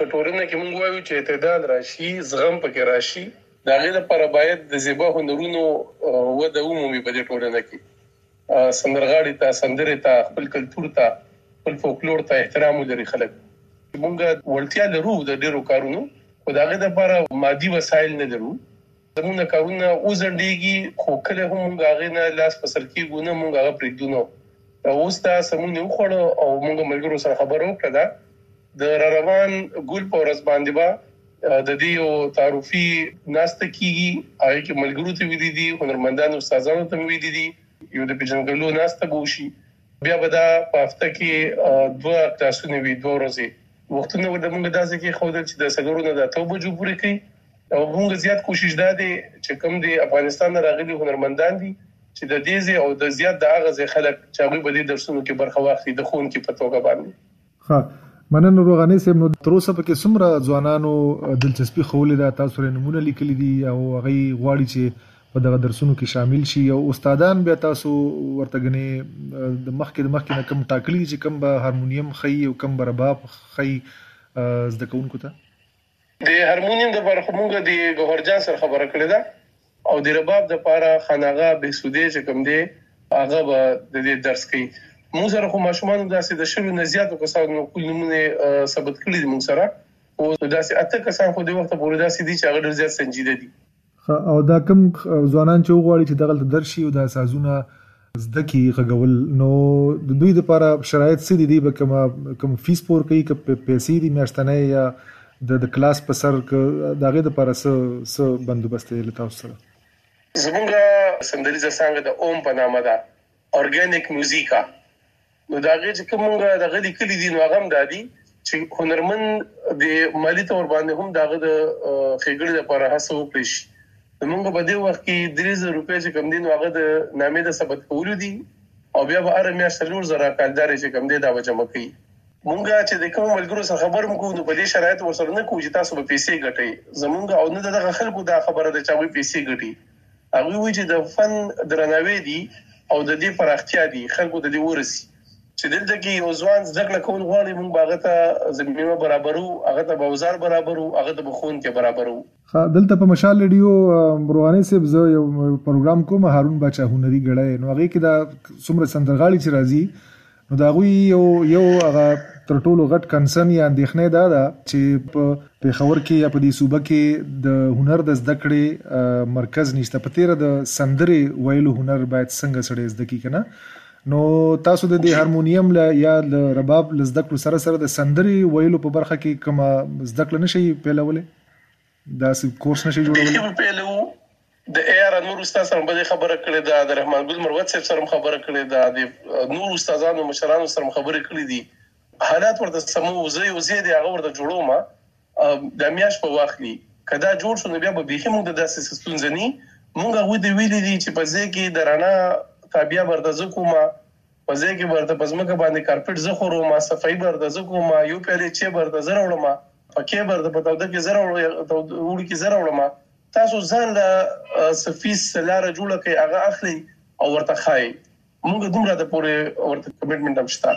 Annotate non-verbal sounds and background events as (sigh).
کټورنه کې مونږ وایو چې اعتدال راشي، زغم پکې راشي. دا غي لپاره باید د زیبا هنرونو و د عمومي په دې ټولنه کې. سندرغاړي ته، سندرې ته، خپل کلچر ته، خپل فولکلور ته احترام لري خلک. مونږ ولتیا لرو د ډیرو کارونو، خو دا غي لپاره مادي وسایل نه لرو. زمونږ کارونه اوسندېږي خو کله هم مونږ غاغې نه لاس په سر کې مونږ هغه پرېږدو. نو، اوس دا سمون یو خړ او مونږ ملګرو سره خبرو کړه د روان ګل په ورځ باندې با د دې یو تعارفي ناشته کیږي. هغه کې ملګرو ته ویلي دي هنرمندانو استادانو ته ویلي دي. یو د پیژنګلو ناشته بوشي بیا به دا په هفته کې دوه کلاسونه وي، دوه ورځې. وختونه ود موږ داسې کې خو چې د سګورو نه د توبه جو پوری کوي او موږ زیات کوشش دا دي چې کوم دی افغانستان راغلي هنرمندان دي، چې د دې او د زیات د اغاز خلک چې هغه به د درسونو کې برخه واخلي، د خون کې پتوګه باندې. ها مننه روغاني سیم نو تر اوسه پکې څومره ځوانانو دلچسپي خولې ده، تاسو رې نمونه لیکلي دي او هغه غواړي چې په دغه درسونو کې شامل شي. او استادان بیا تاسو ورته غني د مخکې د مخکې کم ټاکلي چې کم به هارمونیم خي او کم به رباب خي زده کوونکو ته. د هارمونیم د برخه مونږ د ګوهرجان سره خبره کړې ده او د رباب د لپاره خناغه به سودې چې کم دی، هغه به د درس کوي. موږ سره خو ماشومان داسې د شلو نه زیاتو کسانو کول نمونه ثبت کړی دي موږ سره. او داسې اته کسان خو د وخت پورې داسې دي چې هغه ډیر زیات سنجیده دي. او دا کم ځوانان چې وغواړي چې دغه درشي او د سازونه زده کی غغول نو د دوی لپاره شرایط څه دي؟ به کوم کوم فیس پور کوي؟ ک پیسې دي میاشتنه یا د د کلاس په سر؟ ک دغه لپاره څه څه بندوبست لته سره؟ زمونږ سندریزه څنګه د اوم په نامه ده اورګانیک موزیکا نو دا غي چې کومه د غلي کلی دي، نو هغه هم دادي چې هنرمن د مالی تور باندې هم دا داغه د خېګړې لپاره هڅه وکړي شي. موږ په دې وخت کې 3000 روپۍ چې کم دي، نو هغه د نامې د ثبت کولو دي او بیا به اره میا سلور زرا کالدار چې کم دي، دا وجه مکي مونږه چې د کوم ملګرو سره خبر مکو نو په دې شرایط ورسره نه کوی چې تاسو به پیسې ګټئ. زمونږ او نه دغه خلکو دا خبره ده چې وي پیسې ګټي. هغه وی چې د فن درناوي دي او د دې پراختیا دي، خلکو د دې ورسي. چې دلته کې یو ځوان زده کول غواړي، موږ باغ ته زمينه برابرو، هغه ته بوزار برابرو، هغه ته بخون کې برابرو. ها دلته په مشال ریډیو برواني صاحب، زه یو پروګرام کوم، هارون بچا هنري غړای نو هغه کې دا څومره سندرغاړي چې راځي، نو دا غوي یو یو هغه تر ټولو غټ کنسرن یا اندېښنه ده چې په پیښور کې یا په دې صوبه کې د هنر د زده کړې مرکز نشته. په تیر د سندرې ویلو هنر باید څنګه سړی زده کی کنه؟ نو تاسو د دې هارمونیم ل یا د رباب ل زده کړو سره سره د سندري ویلو په برخه کې کوم زده کړل نشي پیلولې؟ دا څه کورس نشي جوړولې؟ (laughs) پیلو د ایر نور استاد سره به خبره کړې ده د رحمان ګل مروت صاحب سره خبره کړې ده د نور استادانو مشرانو سره خبره کړې دي. حالات ورته سمو زه یو زیاده هغه ورته جوړو ما د میاش په واخلي. کدا جوړ شو نو بیا به به موږ د داسې ستونزنی مونږ غوډه ویلې دي چې په ځای کې درانه تابیا برده، زه کومه. په ځای کې برده، په ځمکه باندې کارپټ زه خورو ما صفای برده، زه کومه. یو پیلې چې برته زره وړم پکې برده، په توده کې زه زره وړ کې زه وړم تاسو ځان له سفیس لاره جوړه کوي هغه اخلي او ورته خای موږ دومره د پوره ورته کمیټمنټ هم شته.